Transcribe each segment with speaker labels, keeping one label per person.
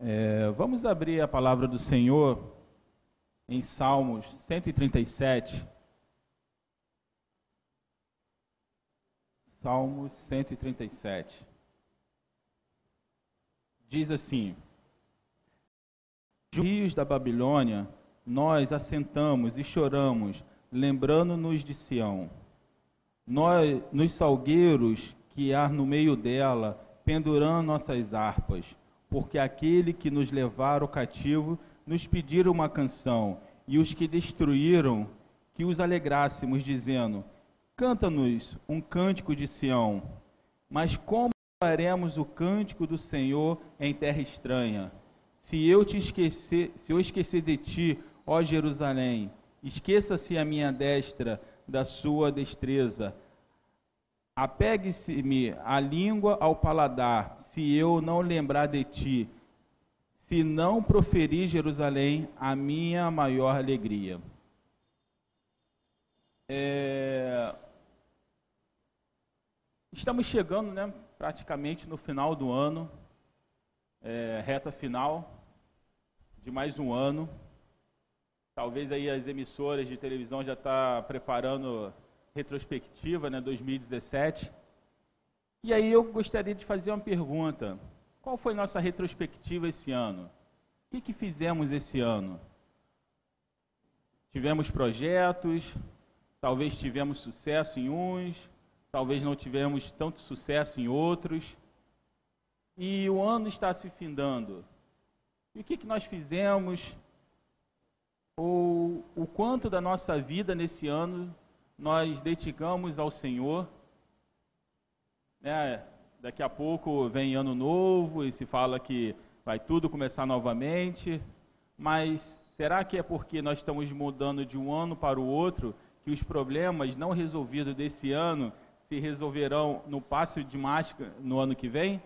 Speaker 1: É, vamos abrir a palavra do Senhor em Salmos 137. Salmos 137. Diz assim: Os rios da Babilônia nós assentamos e choramos, lembrando-nos de Sião. Nós, nos salgueiros que há no meio dela, pendurando nossas harpas porque aquele que nos levaram cativo nos pediram uma canção, e os que destruíram, que os alegrássemos, dizendo: Canta-nos um cântico de Sião. Mas como faremos o cântico do Senhor em terra estranha? Se eu te esquecer, se eu esquecer de ti, ó Jerusalém, esqueça-se a minha destra da sua destreza Apegue-se-me a língua ao paladar, se eu não lembrar de ti, se não proferir Jerusalém a minha maior alegria. É... Estamos chegando, né, praticamente no final do ano, é, reta final de mais um ano. Talvez aí as emissoras de televisão já estão tá preparando retrospectiva, né, 2017. E aí eu gostaria de fazer uma pergunta. Qual foi nossa retrospectiva esse ano? O que, que fizemos esse ano? Tivemos projetos, talvez tivemos sucesso em uns, talvez não tivemos tanto sucesso em outros. E o ano está se findando. E o que, que nós fizemos? Ou o quanto da nossa vida nesse ano nós dedicamos ao Senhor. Né? Daqui a pouco vem ano novo e se fala que vai tudo começar novamente, mas será que é porque nós estamos mudando de um ano para o outro que os problemas não resolvidos desse ano se resolverão no passo de mágica no ano que vem?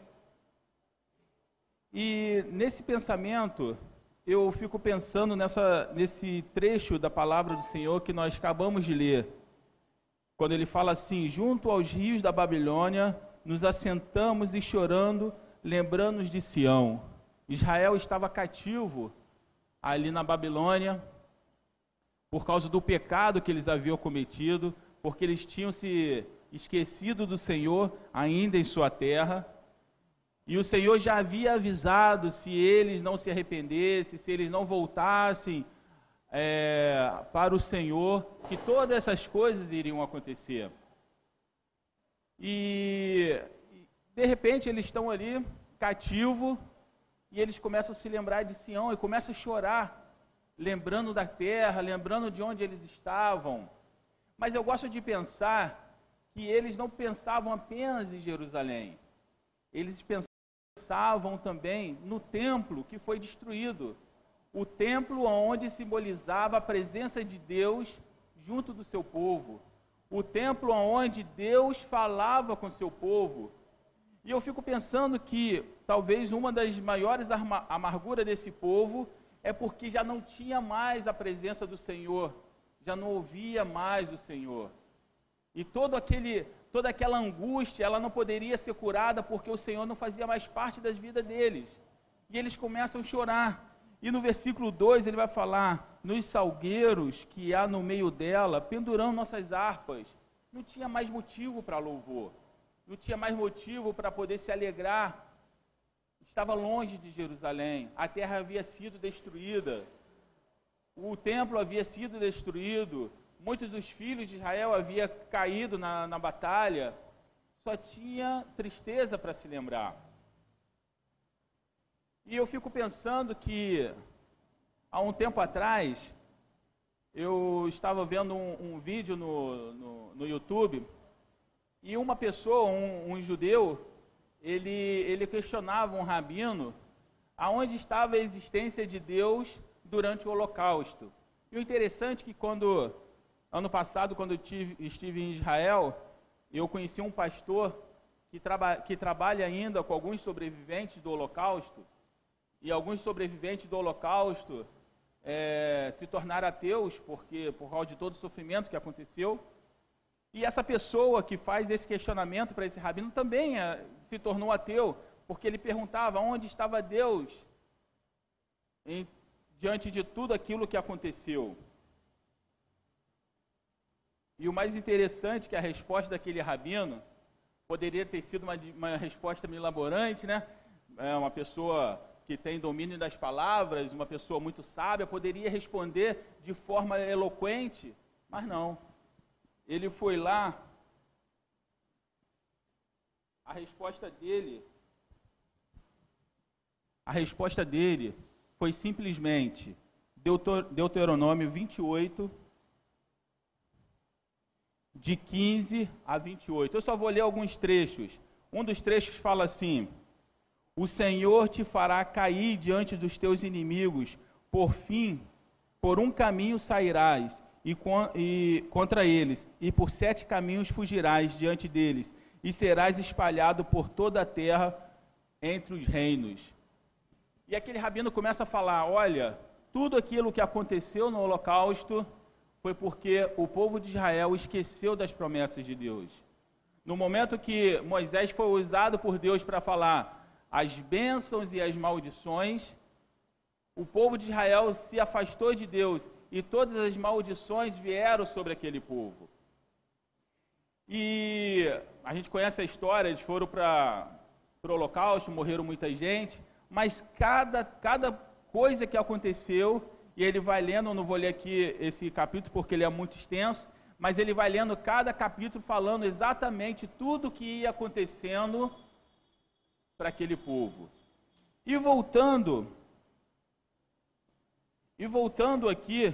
Speaker 1: E nesse pensamento, eu fico pensando nessa, nesse trecho da palavra do Senhor que nós acabamos de ler quando ele fala assim: junto aos rios da Babilônia, nos assentamos e chorando, lembrando-nos de Sião. Israel estava cativo ali na Babilônia por causa do pecado que eles haviam cometido, porque eles tinham se esquecido do Senhor ainda em sua terra. E o Senhor já havia avisado se eles não se arrependessem, se eles não voltassem é, para o Senhor que todas essas coisas iriam acontecer. E de repente eles estão ali cativo e eles começam a se lembrar de Sião e começam a chorar, lembrando da terra, lembrando de onde eles estavam. Mas eu gosto de pensar que eles não pensavam apenas em Jerusalém. Eles pensavam também no templo que foi destruído o templo onde simbolizava a presença de Deus junto do seu povo, o templo onde Deus falava com seu povo. E eu fico pensando que talvez uma das maiores amarguras desse povo é porque já não tinha mais a presença do Senhor, já não ouvia mais o Senhor. E todo aquele, toda aquela angústia, ela não poderia ser curada porque o Senhor não fazia mais parte das vidas deles. E eles começam a chorar. E no versículo 2 ele vai falar: nos salgueiros que há no meio dela, pendurando nossas harpas. Não tinha mais motivo para louvor, não tinha mais motivo para poder se alegrar. Estava longe de Jerusalém, a terra havia sido destruída, o templo havia sido destruído, muitos dos filhos de Israel haviam caído na, na batalha. Só tinha tristeza para se lembrar. E eu fico pensando que há um tempo atrás eu estava vendo um, um vídeo no, no, no, YouTube e uma pessoa, um, um, judeu, ele, ele questionava um rabino aonde estava a existência de Deus durante o Holocausto. E o interessante é que quando, ano passado, quando eu tive, estive em Israel, eu conheci um pastor que, traba, que trabalha ainda com alguns sobreviventes do Holocausto, e alguns sobreviventes do Holocausto é, se tornaram ateus porque por causa de todo o sofrimento que aconteceu. E essa pessoa que faz esse questionamento para esse rabino também é, se tornou ateu, porque ele perguntava onde estava Deus em, diante de tudo aquilo que aconteceu. E o mais interessante é que a resposta daquele rabino poderia ter sido uma, uma resposta milaborante, né? É uma pessoa que tem domínio das palavras, uma pessoa muito sábia, poderia responder de forma eloquente, mas não. Ele foi lá, a resposta dele, a resposta dele foi simplesmente Deuteronômio 28, de 15 a 28. Eu só vou ler alguns trechos. Um dos trechos fala assim: O Senhor te fará cair diante dos teus inimigos, por fim, por um caminho sairás e, e contra eles, e por sete caminhos fugirás diante deles, e serás espalhado por toda a terra entre os reinos. E aquele rabino começa a falar: olha, tudo aquilo que aconteceu no Holocausto foi porque o povo de Israel esqueceu das promessas de Deus. No momento que Moisés foi usado por Deus para falar as bênçãos e as maldições, o povo de Israel se afastou de Deus e todas as maldições vieram sobre aquele povo. E a gente conhece a história, eles foram para o holocausto, morreram muita gente, mas cada, cada coisa que aconteceu e ele vai lendo, eu não vou ler aqui esse capítulo porque ele é muito extenso, mas ele vai lendo cada capítulo falando exatamente tudo o que ia acontecendo para aquele povo. E voltando, e voltando aqui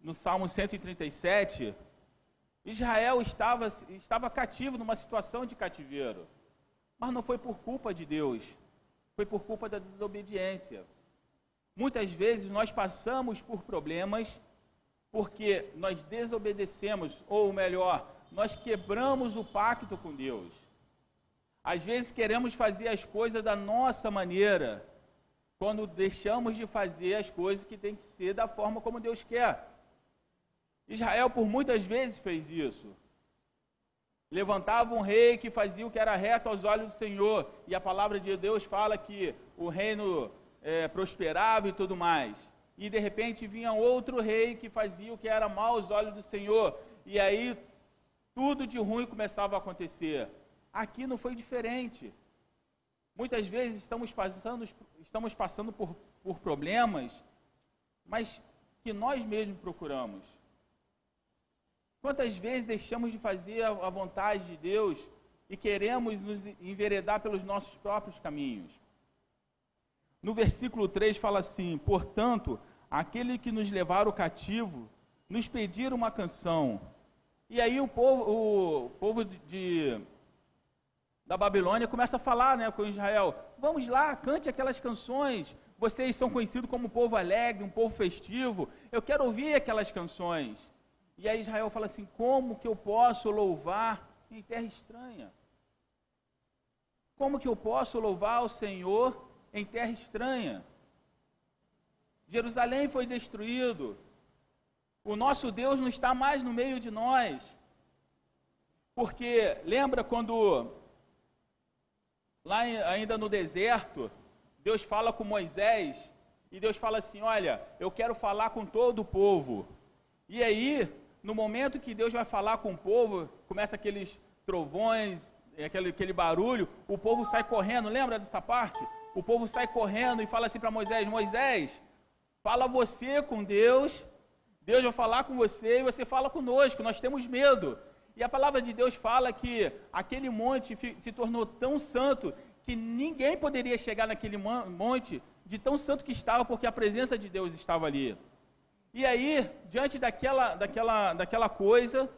Speaker 1: no Salmo 137, Israel estava, estava cativo numa situação de cativeiro, mas não foi por culpa de Deus, foi por culpa da desobediência. Muitas vezes nós passamos por problemas porque nós desobedecemos, ou melhor, nós quebramos o pacto com Deus. Às vezes queremos fazer as coisas da nossa maneira, quando deixamos de fazer as coisas que tem que ser da forma como Deus quer. Israel por muitas vezes fez isso. Levantava um rei que fazia o que era reto aos olhos do Senhor, e a palavra de Deus fala que o reino é, prosperava e tudo mais. E de repente vinha outro rei que fazia o que era mal aos olhos do Senhor. E aí tudo de ruim começava a acontecer. Aqui não foi diferente. Muitas vezes estamos passando, estamos passando por, por problemas, mas que nós mesmos procuramos. Quantas vezes deixamos de fazer a vontade de Deus e queremos nos enveredar pelos nossos próprios caminhos? No versículo 3 fala assim: Portanto, aquele que nos levaram cativo nos pediram uma canção. E aí o povo, o povo de, da Babilônia começa a falar né, com Israel: Vamos lá, cante aquelas canções. Vocês são conhecidos como um povo alegre, um povo festivo. Eu quero ouvir aquelas canções. E aí Israel fala assim: Como que eu posso louvar em terra estranha? Como que eu posso louvar o Senhor em terra estranha. Jerusalém foi destruído. O nosso Deus não está mais no meio de nós. Porque lembra quando lá ainda no deserto, Deus fala com Moisés e Deus fala assim: "Olha, eu quero falar com todo o povo". E aí, no momento que Deus vai falar com o povo, começa aqueles trovões, aquele, aquele barulho, o povo sai correndo. Lembra dessa parte? o povo sai correndo e fala assim para Moisés: Moisés, fala você com Deus, Deus vai falar com você e você fala conosco, nós temos medo. E a palavra de Deus fala que aquele monte se tornou tão santo que ninguém poderia chegar naquele monte de tão santo que estava, porque a presença de Deus estava ali. E aí, diante daquela, daquela, daquela coisa,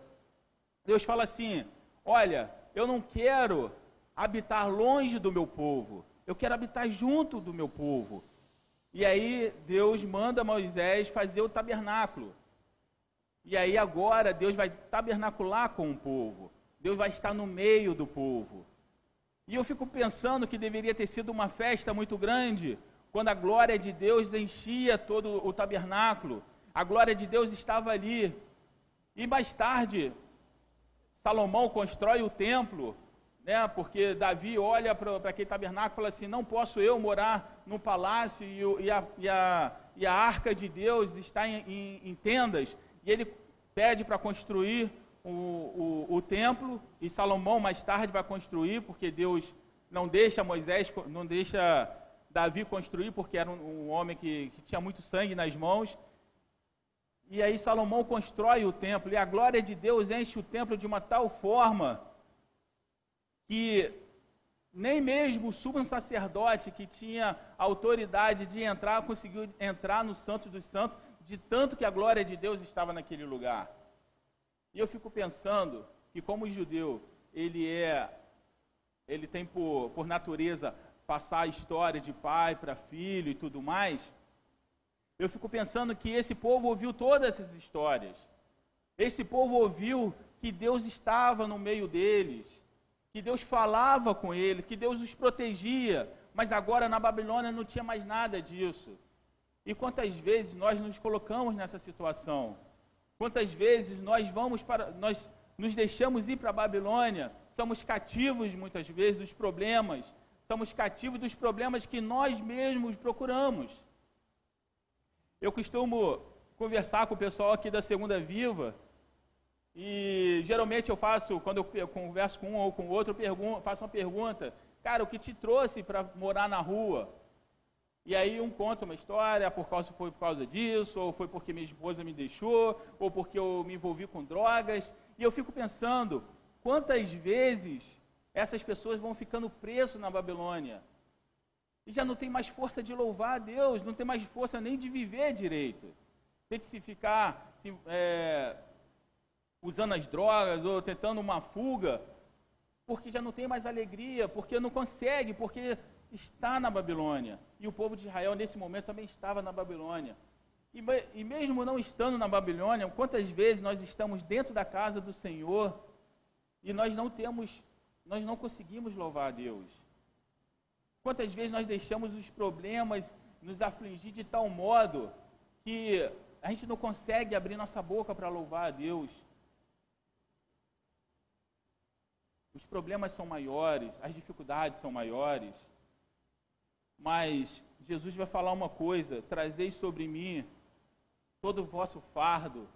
Speaker 1: Deus fala assim: Olha, eu não quero habitar longe do meu povo, eu quero habitar junto do meu povo. E aí Deus manda Moisés fazer o tabernáculo. E aí agora Deus vai tabernacular com o povo. Deus vai estar no meio do povo. E eu fico pensando que deveria ter sido uma festa muito grande, quando a glória de Deus enchia todo o tabernáculo. A glória de Deus estava ali. E mais tarde, Salomão constrói o templo né? Porque Davi olha para aquele tabernáculo e fala assim: não posso eu morar no palácio e, e, a, e, a, e a, arca de Deus está em, em, em tendas. E ele pede para construir o, o, o, templo, e Salomão mais tarde vai construir, porque Deus não deixa Moisés, não deixa Davi construir, porque era um, um homem que, que tinha muito sangue nas mãos. E aí Salomão constrói o templo, e a glória de Deus enche o templo de uma tal forma que nem mesmo o sumo sacerdote que tinha autoridade de entrar conseguiu entrar no Santo dos Santos, de tanto que a glória de Deus estava naquele lugar. E eu fico pensando que como judeu, ele é ele tem por, por natureza passar a história de pai para filho e tudo mais. Eu fico pensando que esse povo ouviu todas essas histórias. Esse povo ouviu que Deus estava no meio deles que Deus falava com ele, que Deus os protegia, mas agora na Babilônia não tinha mais nada disso. E quantas vezes nós nos colocamos nessa situação? Quantas vezes nós vamos para nós nos deixamos ir para a Babilônia, somos cativos muitas vezes dos problemas, somos cativos dos problemas que nós mesmos procuramos. Eu costumo conversar com o pessoal aqui da Segunda Viva, e geralmente eu faço, quando eu converso com um ou com outro, eu faço uma pergunta, cara, o que te trouxe para morar na rua? E aí um conta uma história, por causa foi por causa disso, ou foi porque minha esposa me deixou, ou porque eu me envolvi com drogas. E eu fico pensando, quantas vezes essas pessoas vão ficando presas na Babilônia? E já não tem mais força de louvar a Deus, não tem mais força nem de viver direito. Tem que se ficar se, é, usando as drogas ou tentando uma fuga, porque já não tem mais alegria, porque não consegue, porque está na Babilônia. E o povo de Israel, nesse momento, também estava na Babilônia. E, e mesmo não estando na Babilônia, quantas vezes nós estamos dentro da casa do Senhor e nós não temos, nós não conseguimos louvar a Deus? Quantas vezes nós deixamos os problemas nos afligir de tal modo que a gente não consegue abrir nossa boca para louvar a Deus? Os problemas são maiores, as dificuldades são maiores. Mas Jesus vai falar uma coisa: trazei sobre mim todo o vosso fardo.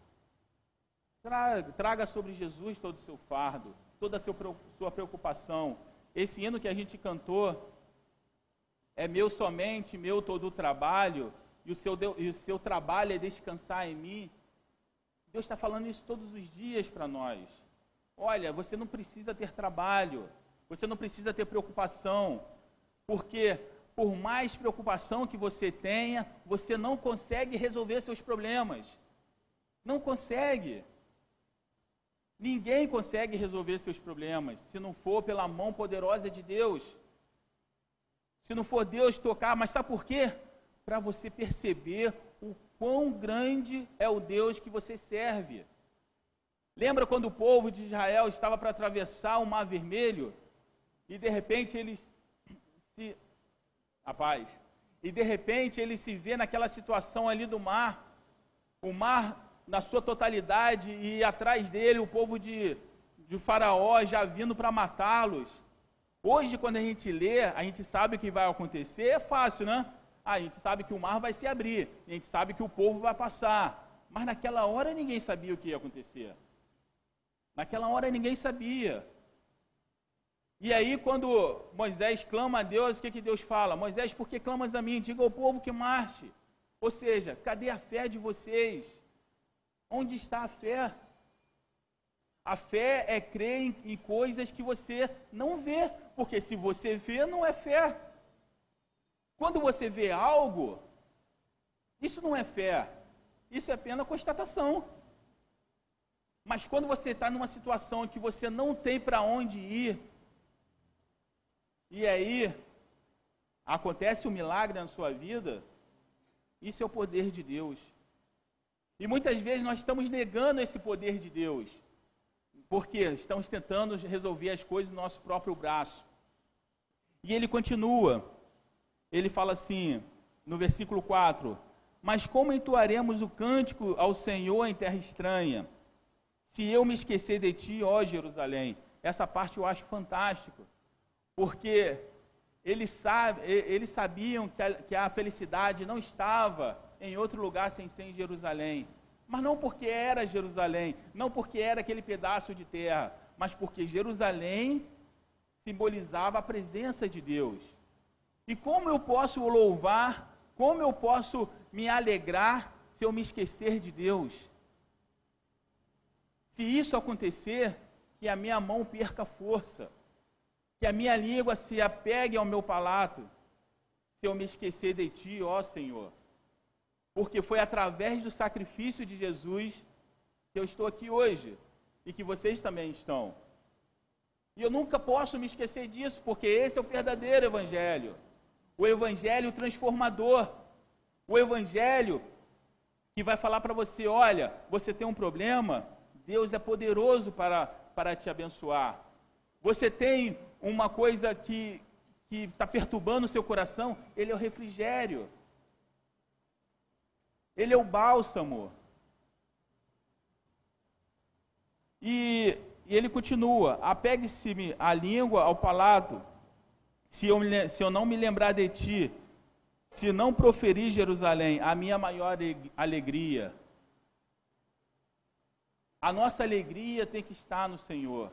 Speaker 1: Traga, sobre Jesus todo o seu fardo, toda a sua preocupação. Esse hino que a gente cantou é meu somente, meu todo o trabalho, e o seu, e o seu trabalho é descansar em mim. Deus está falando isso todos os dias para nós. Olha, você não precisa ter trabalho, você não precisa ter preocupação, porque por mais preocupação que você tenha, você não consegue resolver seus problemas. Não consegue. Ninguém consegue resolver seus problemas se não for pela mão poderosa de Deus. Se não for Deus tocar, mas sabe por quê? Para você perceber o quão grande é o Deus que você serve. Lembra quando o povo de Israel estava para atravessar o Mar Vermelho e de repente eles se. Rapaz, e de repente ele se vê naquela situação ali do mar, o mar na sua totalidade e atrás dele o povo de, de Faraó já vindo para matá-los. Hoje, quando a gente lê, a gente sabe o que vai acontecer, é fácil, né? Ah, a gente sabe que o mar vai se abrir, a gente sabe que o povo vai passar. Mas naquela hora ninguém sabia o que ia acontecer. Naquela hora ninguém sabia. E aí, quando Moisés clama a Deus, o que, que Deus fala? Moisés, por que clamas a mim? Diga ao povo que marche. Ou seja, cadê a fé de vocês? Onde está a fé? A fé é crer em, em coisas que você não vê, porque se você vê, não é fé. Quando você vê algo, isso não é fé, isso é apenas constatação. Mas quando você está numa situação que você não tem para onde ir, e aí acontece um milagre na sua vida, isso é o poder de Deus. E muitas vezes nós estamos negando esse poder de Deus, porque estamos tentando resolver as coisas no nosso próprio braço. E ele continua, ele fala assim, no versículo 4: Mas como entoaremos o cântico ao Senhor em terra estranha? Se eu me esquecer de ti, ó Jerusalém, essa parte eu acho fantástico, porque eles, sabe, eles sabiam que a, que a felicidade não estava em outro lugar sem ser em Jerusalém. Mas não porque era Jerusalém, não porque era aquele pedaço de terra, mas porque Jerusalém simbolizava a presença de Deus. E como eu posso louvar, como eu posso me alegrar se eu me esquecer de Deus? Se isso acontecer, que a minha mão perca força, que a minha língua se apegue ao meu palato, se eu me esquecer de Ti, ó Senhor. Porque foi através do sacrifício de Jesus que eu estou aqui hoje e que vocês também estão. E eu nunca posso me esquecer disso, porque esse é o verdadeiro Evangelho. O Evangelho transformador. O Evangelho que vai falar para você: olha, você tem um problema, Deus é poderoso para, para te abençoar. Você tem uma coisa que está perturbando o seu coração, Ele é o refrigério. Ele é o bálsamo. E, e ele continua: apegue-se a língua ao palato, se eu, se eu não me lembrar de ti, se não proferir Jerusalém, a minha maior alegria. A nossa alegria tem que estar no Senhor.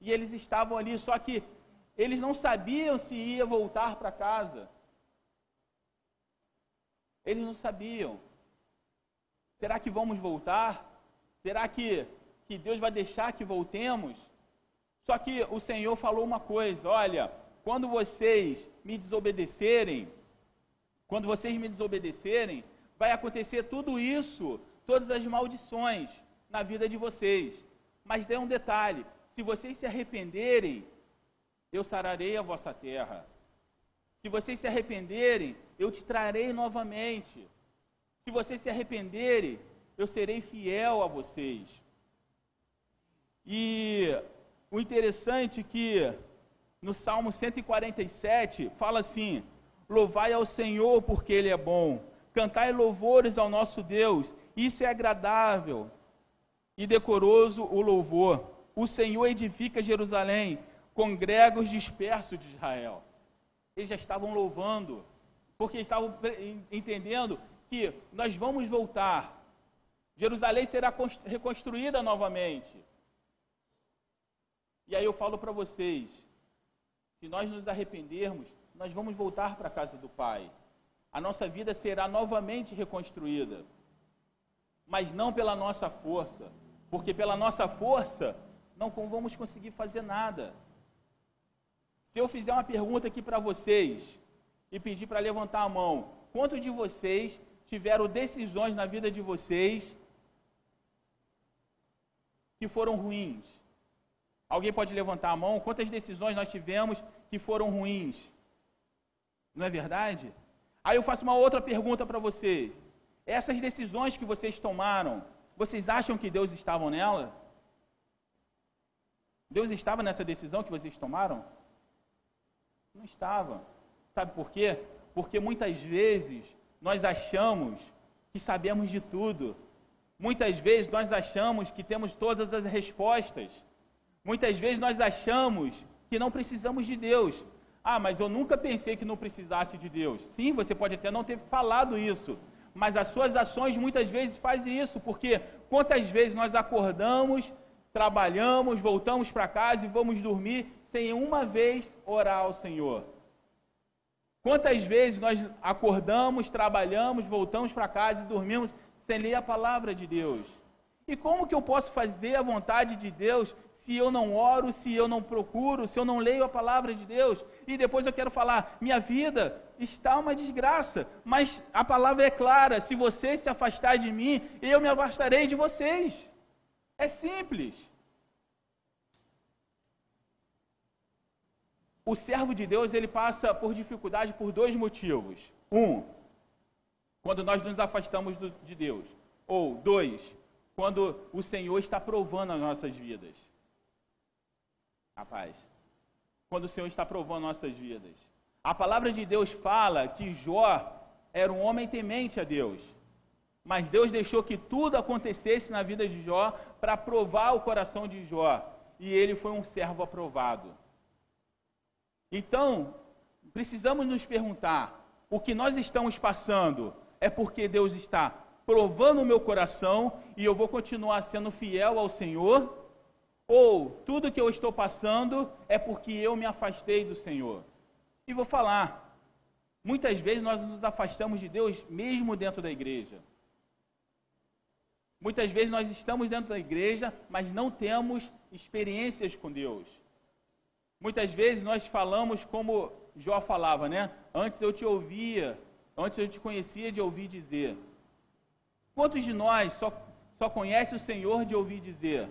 Speaker 1: E eles estavam ali, só que eles não sabiam se ia voltar para casa. Eles não sabiam. Será que vamos voltar? Será que, que Deus vai deixar que voltemos? Só que o Senhor falou uma coisa: olha, quando vocês me desobedecerem, quando vocês me desobedecerem, vai acontecer tudo isso, todas as maldições na vida de vocês. Mas tem um detalhe: se vocês se arrependerem, eu sararei a vossa terra. Se vocês se arrependerem, eu te trarei novamente. Se vocês se arrependerem, eu serei fiel a vocês. E o interessante é que no Salmo 147 fala assim: Louvai ao Senhor porque Ele é bom, cantai louvores ao nosso Deus, isso é agradável e decoroso o louvor. O Senhor edifica Jerusalém, congrega os dispersos de Israel. Eles já estavam louvando, porque estavam entendendo que nós vamos voltar. Jerusalém será reconstruída novamente. E aí eu falo para vocês: se nós nos arrependermos, nós vamos voltar para a casa do Pai. A nossa vida será novamente reconstruída. Mas não pela nossa força, porque pela nossa força não vamos conseguir fazer nada. Se eu fizer uma pergunta aqui para vocês e pedir para levantar a mão, quantos de vocês tiveram decisões na vida de vocês que foram ruins? Alguém pode levantar a mão? Quantas decisões nós tivemos que foram ruins? Não é verdade? Aí eu faço uma outra pergunta para vocês. Essas decisões que vocês tomaram, vocês acham que Deus estava nela? Deus estava nessa decisão que vocês tomaram? Não estava. Sabe por quê? Porque muitas vezes nós achamos que sabemos de tudo. Muitas vezes nós achamos que temos todas as respostas. Muitas vezes nós achamos que não precisamos de Deus. Ah, mas eu nunca pensei que não precisasse de Deus. Sim, você pode até não ter falado isso, mas as suas ações muitas vezes fazem isso, porque quantas vezes nós acordamos, trabalhamos, voltamos para casa e vamos dormir sem uma vez orar ao Senhor? Quantas vezes nós acordamos, trabalhamos, voltamos para casa e dormimos sem ler a palavra de Deus? E como que eu posso fazer a vontade de Deus se eu não oro, se eu não procuro, se eu não leio a palavra de Deus? E depois eu quero falar, minha vida está uma desgraça, mas a palavra é clara: se você se afastar de mim, eu me afastarei de vocês. É simples. O servo de Deus ele passa por dificuldade por dois motivos. Um, quando nós nos afastamos do, de Deus. Ou dois, quando o Senhor está provando as nossas vidas. Rapaz, quando o Senhor está provando nossas vidas. A palavra de Deus fala que Jó era um homem temente a Deus. Mas Deus deixou que tudo acontecesse na vida de Jó para provar o coração de Jó. e ele foi um servo aprovado. Então, precisamos nos perguntar: o que nós estamos passando é porque Deus está provando o meu coração e eu vou continuar sendo fiel ao Senhor? Ou tudo que eu estou passando é porque eu me afastei do Senhor? E vou falar, muitas vezes nós nos afastamos de Deus mesmo dentro da igreja. Muitas vezes nós estamos dentro da igreja, mas não temos experiências com Deus. Muitas vezes nós falamos como Jó falava, né? Antes eu te ouvia, antes eu te conhecia de ouvir dizer. Quantos de nós só, só conhece o Senhor de ouvir dizer?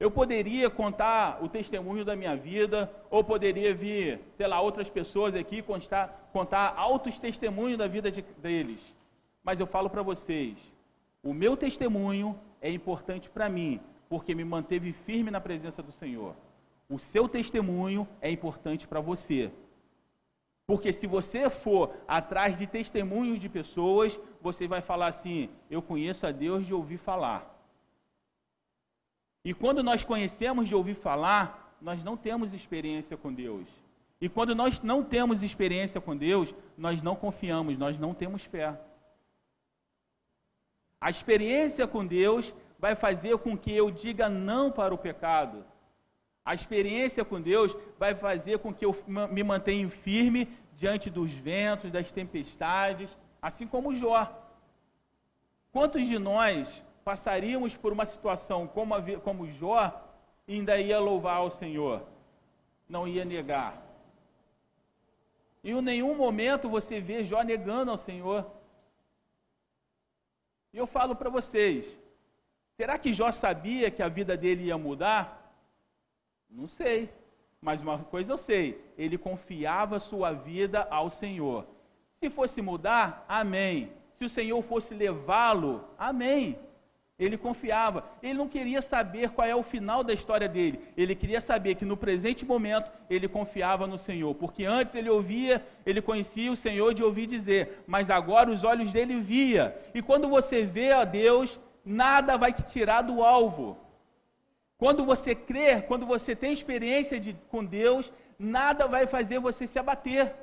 Speaker 1: Eu poderia contar o testemunho da minha vida, ou poderia vir, sei lá, outras pessoas aqui contar, contar altos testemunhos da vida de, deles. Mas eu falo para vocês, o meu testemunho é importante para mim, porque me manteve firme na presença do Senhor. O seu testemunho é importante para você. Porque se você for atrás de testemunhos de pessoas, você vai falar assim: eu conheço a Deus de ouvir falar. E quando nós conhecemos de ouvir falar, nós não temos experiência com Deus. E quando nós não temos experiência com Deus, nós não confiamos, nós não temos fé. A experiência com Deus vai fazer com que eu diga não para o pecado. A experiência com Deus vai fazer com que eu me mantenha firme diante dos ventos, das tempestades, assim como Jó. Quantos de nós passaríamos por uma situação como, a, como Jó e ainda ia louvar ao Senhor? Não ia negar. E em nenhum momento você vê Jó negando ao Senhor. E eu falo para vocês: será que Jó sabia que a vida dele ia mudar? Não sei. Mas uma coisa eu sei: ele confiava sua vida ao Senhor. Se fosse mudar, amém. Se o Senhor fosse levá-lo, amém. Ele confiava. Ele não queria saber qual é o final da história dele. Ele queria saber que no presente momento ele confiava no Senhor. Porque antes ele ouvia, ele conhecia o Senhor de ouvir dizer, mas agora os olhos dele via. E quando você vê a Deus, nada vai te tirar do alvo. Quando você crê, quando você tem experiência de, com Deus, nada vai fazer você se abater.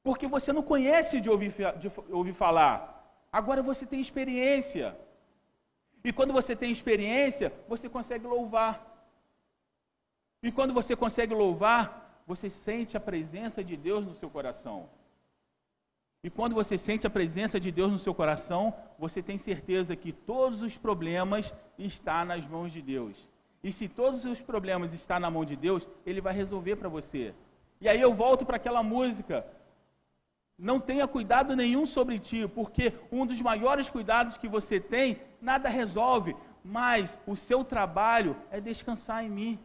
Speaker 1: Porque você não conhece de ouvir, de ouvir falar. Agora você tem experiência. E quando você tem experiência, você consegue louvar. E quando você consegue louvar, você sente a presença de Deus no seu coração. E quando você sente a presença de Deus no seu coração, você tem certeza que todos os problemas estão nas mãos de Deus. E se todos os problemas estão na mão de Deus, Ele vai resolver para você. E aí eu volto para aquela música. Não tenha cuidado nenhum sobre ti, porque um dos maiores cuidados que você tem, nada resolve, mas o seu trabalho é descansar em mim.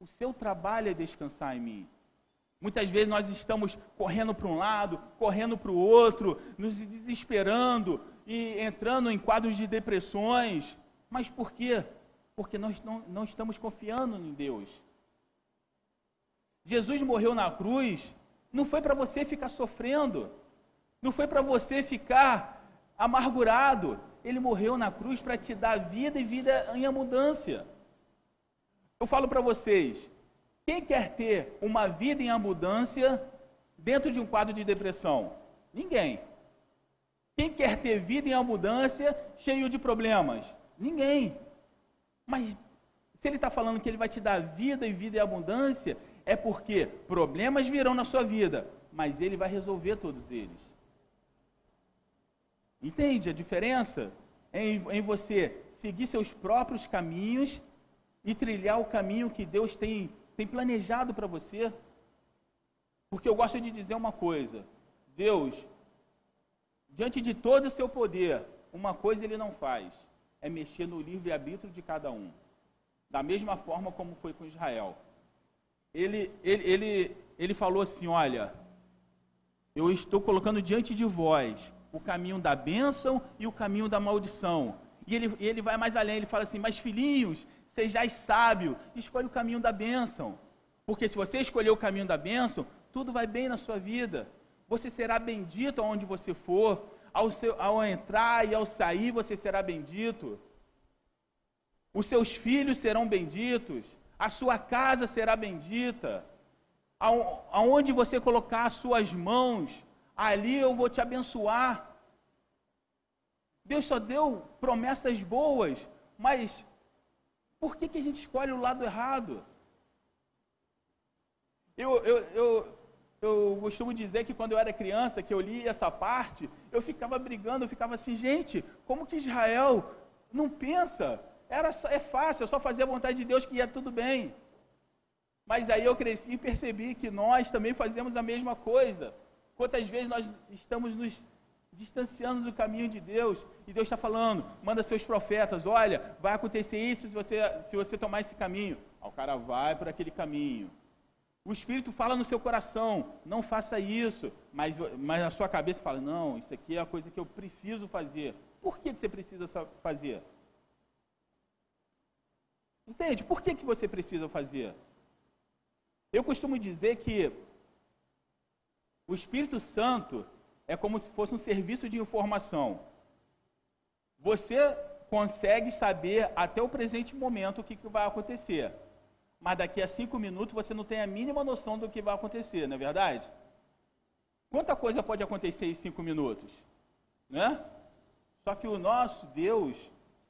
Speaker 1: O seu trabalho é descansar em mim. Muitas vezes nós estamos correndo para um lado, correndo para o outro, nos desesperando e entrando em quadros de depressões. Mas por quê? Porque nós não, não estamos confiando em Deus. Jesus morreu na cruz não foi para você ficar sofrendo, não foi para você ficar amargurado. Ele morreu na cruz para te dar vida e vida em abundância. Eu falo para vocês: quem quer ter uma vida em abundância dentro de um quadro de depressão? Ninguém. Quem quer ter vida em abundância cheio de problemas? Ninguém. Mas se ele está falando que ele vai te dar vida e vida em abundância, é porque problemas virão na sua vida, mas ele vai resolver todos eles. Entende a diferença? Em, em você seguir seus próprios caminhos e trilhar o caminho que Deus tem, tem planejado para você. Porque eu gosto de dizer uma coisa: Deus, diante de todo o seu poder, uma coisa ele não faz: é mexer no livre-arbítrio de cada um. Da mesma forma como foi com Israel ele, ele, ele, ele falou assim: Olha, eu estou colocando diante de vós o caminho da bênção e o caminho da maldição. E ele, ele vai mais além, ele fala assim: Mas filhinhos, sejais sábios, escolhe o caminho da bênção. Porque se você escolher o caminho da bênção, tudo vai bem na sua vida. Você será bendito aonde você for. Ao, seu, ao entrar e ao sair, você será bendito. os seus filhos serão benditos, a sua casa será bendita, aonde você colocar as suas mãos, ali eu vou te abençoar. Deus só deu promessas boas, mas por que, que a gente escolhe o lado errado? Eu, eu, eu, eu costumo dizer que quando eu era criança, que eu li essa parte, eu ficava brigando, eu ficava assim, gente, como que Israel não pensa? Era só, é fácil, eu só fazia a vontade de Deus que ia tudo bem. Mas aí eu cresci e percebi que nós também fazemos a mesma coisa. Quantas vezes nós estamos nos distanciando do caminho de Deus e Deus está falando, manda seus profetas, olha, vai acontecer isso se você, se você tomar esse caminho. o cara vai por aquele caminho. O Espírito fala no seu coração, não faça isso, mas, mas na sua cabeça fala, não, isso aqui é a coisa que eu preciso fazer. Por que, que você precisa fazer? Entende? Por que, que você precisa fazer? Eu costumo dizer que o Espírito Santo é como se fosse um serviço de informação. Você consegue saber até o presente momento o que, que vai acontecer. Mas daqui a cinco minutos você não tem a mínima noção do que vai acontecer, não é verdade? Quanta coisa pode acontecer em cinco minutos? Né? Só que o nosso Deus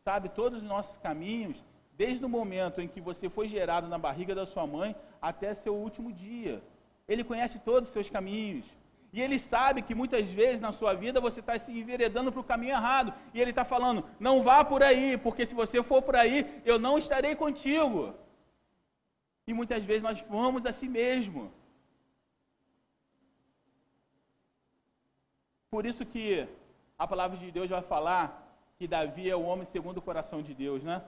Speaker 1: sabe todos os nossos caminhos, desde o momento em que você foi gerado na barriga da sua mãe até seu último dia. Ele conhece todos os seus caminhos. E ele sabe que muitas vezes na sua vida você está se enveredando para o caminho errado. E ele está falando: não vá por aí, porque se você for por aí, eu não estarei contigo. E muitas vezes nós vamos a si mesmo. Por isso que a palavra de Deus vai falar que Davi é o homem segundo o coração de Deus, né?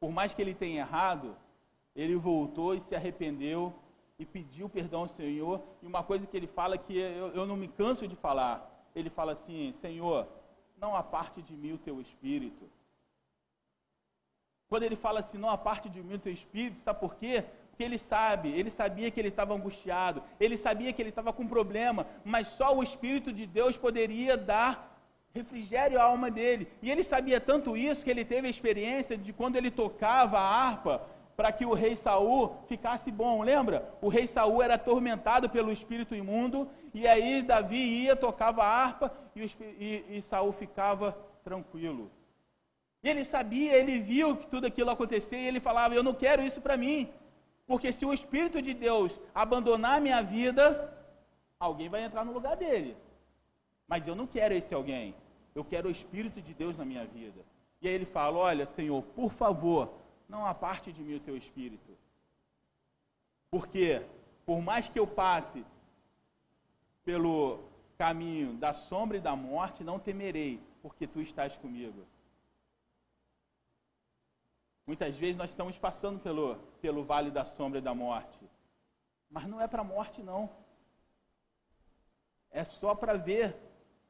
Speaker 1: Por mais que ele tenha errado, ele voltou e se arrependeu e pediu perdão ao Senhor. E uma coisa que ele fala que eu, eu não me canso de falar, ele fala assim: Senhor, não aparte de mim o teu espírito. Quando ele fala assim, não aparte de mim o teu espírito, sabe por quê? Porque ele sabe, ele sabia que ele estava angustiado, ele sabia que ele estava com problema, mas só o Espírito de Deus poderia dar refrigério à alma dele. E ele sabia tanto isso que ele teve a experiência de quando ele tocava a harpa, para que o rei Saul ficasse bom. Lembra? O rei Saul era atormentado pelo espírito imundo e aí Davi ia tocava a harpa e, e, e Saul ficava tranquilo. Ele sabia, ele viu que tudo aquilo acontecia e ele falava: Eu não quero isso para mim, porque se o espírito de Deus abandonar a minha vida, alguém vai entrar no lugar dele. Mas eu não quero esse alguém. Eu quero o espírito de Deus na minha vida. E aí ele fala: Olha, Senhor, por favor, não aparte de mim o teu espírito. Porque, por mais que eu passe pelo caminho da sombra e da morte, não temerei, porque tu estás comigo. Muitas vezes nós estamos passando pelo, pelo vale da sombra e da morte. Mas não é para a morte, não. É só para ver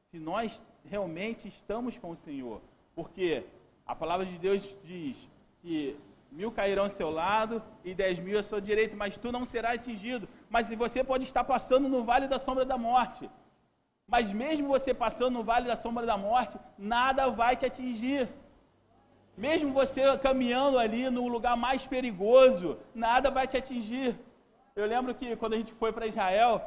Speaker 1: se nós realmente estamos com o Senhor. Porque a palavra de Deus diz que mil cairão ao seu lado e dez mil à sua direita, mas tu não serás atingido. Mas você pode estar passando no vale da sombra da morte. Mas mesmo você passando no vale da sombra da morte, nada vai te atingir. Mesmo você caminhando ali no lugar mais perigoso, nada vai te atingir. Eu lembro que quando a gente foi para Israel,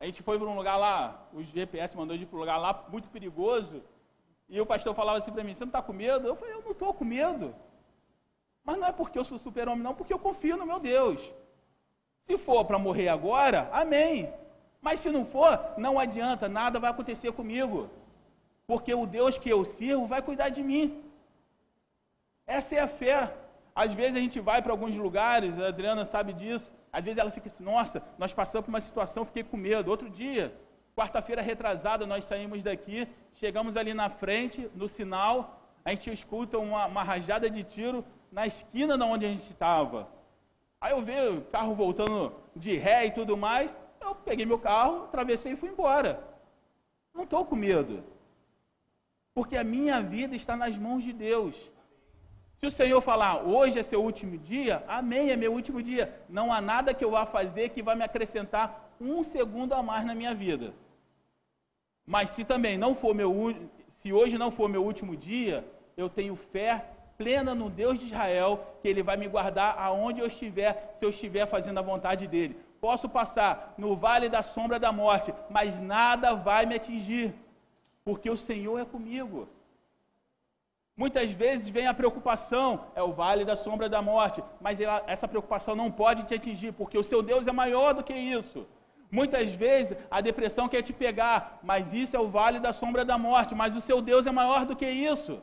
Speaker 1: a gente foi para um lugar lá, o GPS mandou a gente para um lugar lá muito perigoso, e o pastor falava assim para mim: Você não está com medo? Eu falei: Eu não estou com medo. Mas não é porque eu sou super-homem, não, porque eu confio no meu Deus. Se for para morrer agora, amém. Mas se não for, não adianta, nada vai acontecer comigo. Porque o Deus que eu sirvo vai cuidar de mim. Essa é a fé. Às vezes a gente vai para alguns lugares, a Adriana sabe disso. Às vezes ela fica assim: nossa, nós passamos por uma situação, fiquei com medo. Outro dia, quarta-feira retrasada, nós saímos daqui, chegamos ali na frente, no sinal, a gente escuta uma, uma rajada de tiro, na esquina da onde a gente estava. Aí eu vi o carro voltando de ré e tudo mais. Eu peguei meu carro, atravessei e fui embora. Não estou com medo. Porque a minha vida está nas mãos de Deus. Se o Senhor falar, hoje é seu último dia, amém, é meu último dia. Não há nada que eu vá fazer que vai me acrescentar um segundo a mais na minha vida. Mas se também não for meu, se hoje não for meu último dia, eu tenho fé plena no Deus de Israel, que Ele vai me guardar aonde eu estiver, se eu estiver fazendo a vontade dEle. Posso passar no vale da sombra da morte, mas nada vai me atingir, porque o Senhor é comigo. Muitas vezes vem a preocupação, é o vale da sombra da morte, mas ela, essa preocupação não pode te atingir, porque o seu Deus é maior do que isso. Muitas vezes a depressão quer te pegar, mas isso é o vale da sombra da morte, mas o seu Deus é maior do que isso.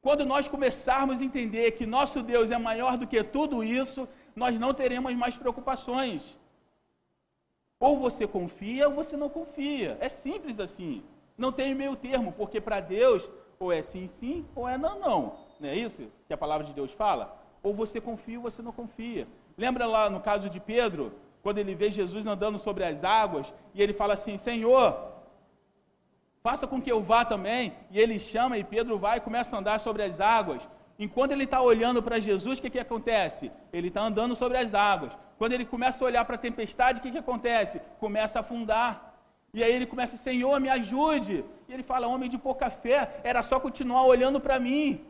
Speaker 1: Quando nós começarmos a entender que nosso Deus é maior do que tudo isso, nós não teremos mais preocupações. Ou você confia ou você não confia. É simples assim. Não tem meio termo, porque para Deus ou é sim, sim, ou é não, não. Não é isso que a palavra de Deus fala? Ou você confia ou você não confia. Lembra lá no caso de Pedro, quando ele vê Jesus andando sobre as águas, e ele fala assim: Senhor, faça com que eu vá também. E ele chama, e Pedro vai e começa a andar sobre as águas. Enquanto ele está olhando para Jesus, o que, que acontece? Ele está andando sobre as águas. Quando ele começa a olhar para a tempestade, o que, que acontece? Começa a afundar. E aí ele começa, Senhor, me ajude. E ele fala, homem de pouca fé, era só continuar olhando para mim.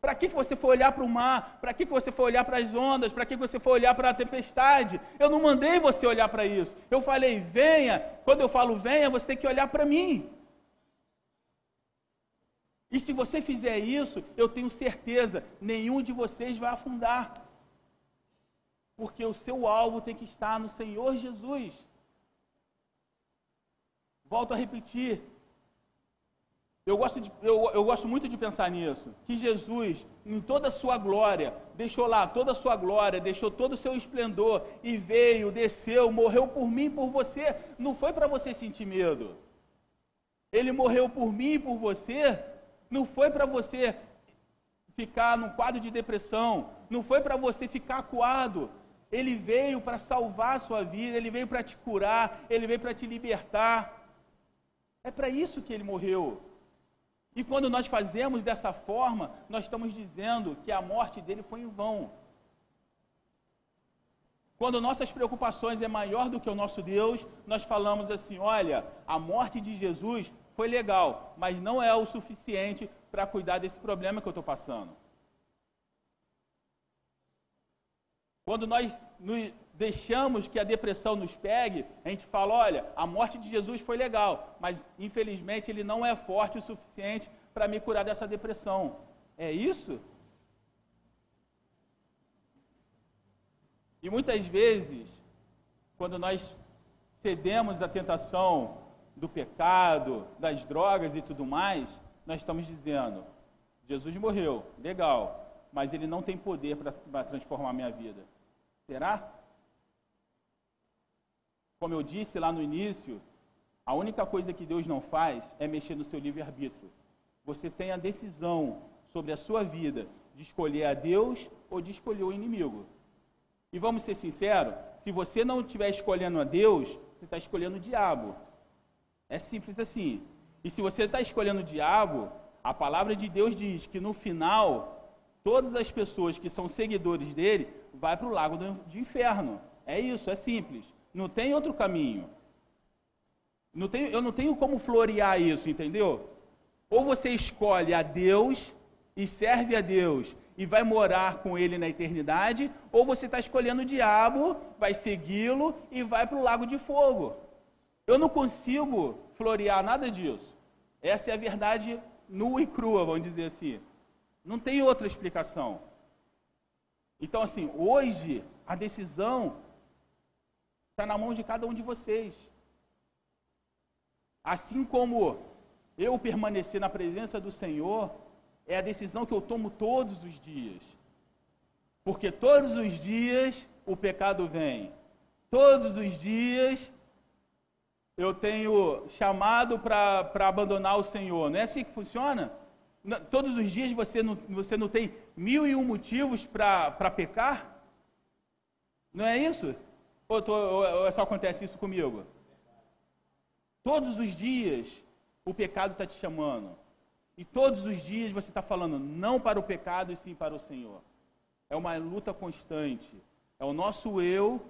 Speaker 1: Para que, que você foi olhar para o mar? Para que, que você foi olhar para as ondas? Para que, que você foi olhar para a tempestade? Eu não mandei você olhar para isso. Eu falei, venha. Quando eu falo venha, você tem que olhar para mim. E se você fizer isso, eu tenho certeza, nenhum de vocês vai afundar. Porque o seu alvo tem que estar no Senhor Jesus. Volto a repetir. Eu gosto, de, eu, eu gosto muito de pensar nisso. Que Jesus, em toda a sua glória, deixou lá toda a sua glória, deixou todo o seu esplendor e veio, desceu, morreu por mim, por você. Não foi para você sentir medo. Ele morreu por mim e por você. Não foi para você ficar num quadro de depressão. Não foi para você ficar acuado. Ele veio para salvar a sua vida, ele veio para te curar, ele veio para te libertar. É para isso que ele morreu. E quando nós fazemos dessa forma, nós estamos dizendo que a morte dele foi em vão. Quando nossas preocupações é maior do que o nosso Deus, nós falamos assim: olha, a morte de Jesus foi legal, mas não é o suficiente para cuidar desse problema que eu estou passando. Quando nós deixamos que a depressão nos pegue, a gente fala: olha, a morte de Jesus foi legal, mas infelizmente ele não é forte o suficiente para me curar dessa depressão. É isso? E muitas vezes, quando nós cedemos à tentação do pecado, das drogas e tudo mais, nós estamos dizendo: Jesus morreu, legal, mas ele não tem poder para transformar minha vida. Será? Como eu disse lá no início, a única coisa que Deus não faz é mexer no seu livre-arbítrio. Você tem a decisão sobre a sua vida de escolher a Deus ou de escolher o inimigo. E vamos ser sinceros: se você não estiver escolhendo a Deus, você está escolhendo o diabo. É simples assim. E se você está escolhendo o diabo, a palavra de Deus diz que no final, todas as pessoas que são seguidores dele vai para o lago do, inferno. É isso, é simples. Não tem outro caminho. Não eu não tenho como florear isso, entendeu? Ou você escolhe a Deus e serve a Deus e vai morar com Ele na eternidade, ou você está escolhendo o diabo, vai segui-lo e vai para o lago de fogo. Eu não consigo florear nada disso. Essa é a verdade nua e crua, vamos dizer assim. Não tem outra explicação. Então, assim, hoje a decisão está na mão de cada um de vocês. Assim como eu permanecer na presença do Senhor, é a decisão que eu tomo todos os dias. Porque todos os dias o pecado vem. Todos os dias eu tenho chamado para abandonar o Senhor. Não é assim que funciona? Todos os dias você não, você não tem mil e um motivos para pecar? Não é isso? Ou, tô, ou só acontece isso comigo? Todos os dias o pecado está te chamando. E todos os dias você está falando não para o pecado e sim para o Senhor. É uma luta constante. É o nosso eu,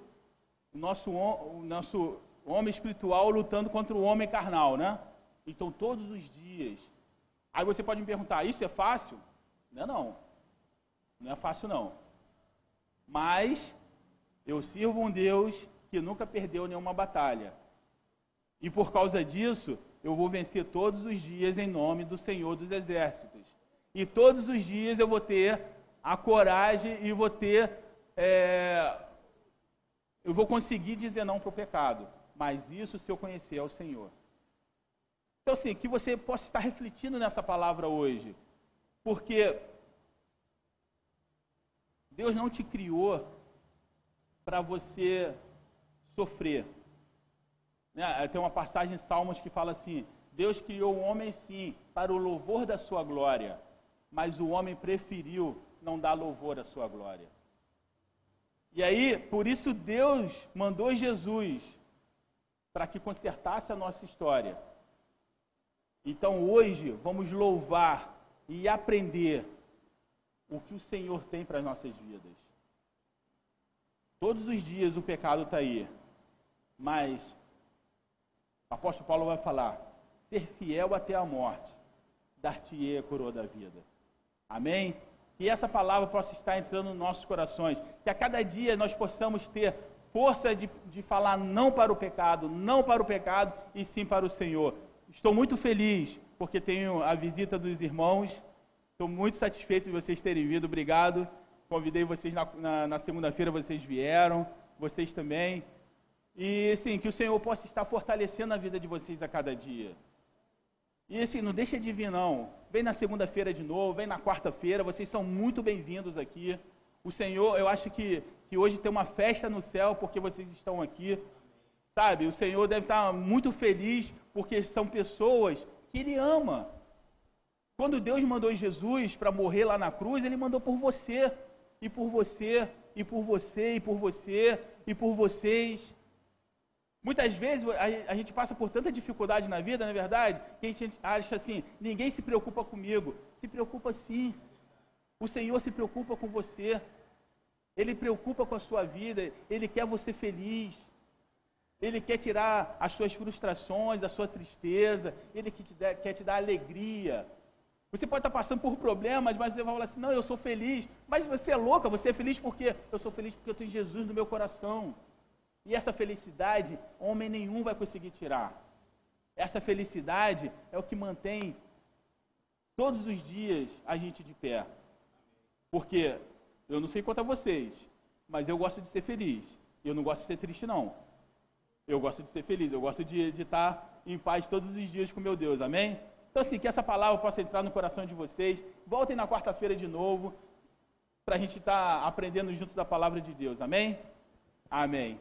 Speaker 1: o nosso, o nosso homem espiritual lutando contra o homem carnal, né? Então todos os dias Aí você pode me perguntar: isso é fácil? Não é não. Não é fácil não. Mas eu sirvo um Deus que nunca perdeu nenhuma batalha. E por causa disso, eu vou vencer todos os dias em nome do Senhor dos Exércitos. E todos os dias eu vou ter a coragem e vou ter. É, eu vou conseguir dizer não para o pecado. Mas isso se eu conhecer ao Senhor. Então, assim, que você possa estar refletindo nessa palavra hoje. Porque Deus não te criou para você sofrer. Né? Tem uma passagem em Salmos que fala assim: Deus criou o homem sim para o louvor da sua glória, mas o homem preferiu não dar louvor à sua glória. E aí, por isso Deus mandou Jesus para que consertasse a nossa história. Então hoje vamos louvar e aprender o que o Senhor tem para as nossas vidas. Todos os dias o pecado está aí, mas o apóstolo Paulo vai falar: ser fiel até a morte, dar-te-ei a coroa da vida. Amém? Que essa palavra possa estar entrando nos nossos corações, que a cada dia nós possamos ter força de, de falar não para o pecado, não para o pecado e sim para o Senhor. Estou muito feliz porque tenho a visita dos irmãos. Estou muito satisfeito de vocês terem vindo. Obrigado. Convidei vocês na, na, na segunda-feira, vocês vieram. Vocês também. E assim, que o Senhor possa estar fortalecendo a vida de vocês a cada dia. E assim, não deixa de vir não. Vem na segunda-feira de novo, vem na quarta-feira, vocês são muito bem-vindos aqui. O Senhor, eu acho que, que hoje tem uma festa no céu porque vocês estão aqui. Sabe, o Senhor deve estar muito feliz porque são pessoas que Ele ama. Quando Deus mandou Jesus para morrer lá na cruz, Ele mandou por você, e por você, e por você, e por você, e por vocês. Muitas vezes a gente passa por tanta dificuldade na vida, não é verdade? Que a gente acha assim: ninguém se preocupa comigo. Se preocupa sim. O Senhor se preocupa com você. Ele preocupa com a sua vida. Ele quer você feliz. Ele quer tirar as suas frustrações, a sua tristeza. Ele quer te dar alegria. Você pode estar passando por problemas, mas você vai falar assim: não, eu sou feliz. Mas você é louca, você é feliz por quê? Eu sou feliz porque eu tenho Jesus no meu coração. E essa felicidade, homem nenhum vai conseguir tirar. Essa felicidade é o que mantém todos os dias a gente de pé. Porque eu não sei quanto a vocês, mas eu gosto de ser feliz. Eu não gosto de ser triste, não. Eu gosto de ser feliz, eu gosto de, de estar em paz todos os dias com meu Deus, amém? Então, assim, que essa palavra possa entrar no coração de vocês. Voltem na quarta-feira de novo, para a gente estar aprendendo junto da palavra de Deus, amém? Amém.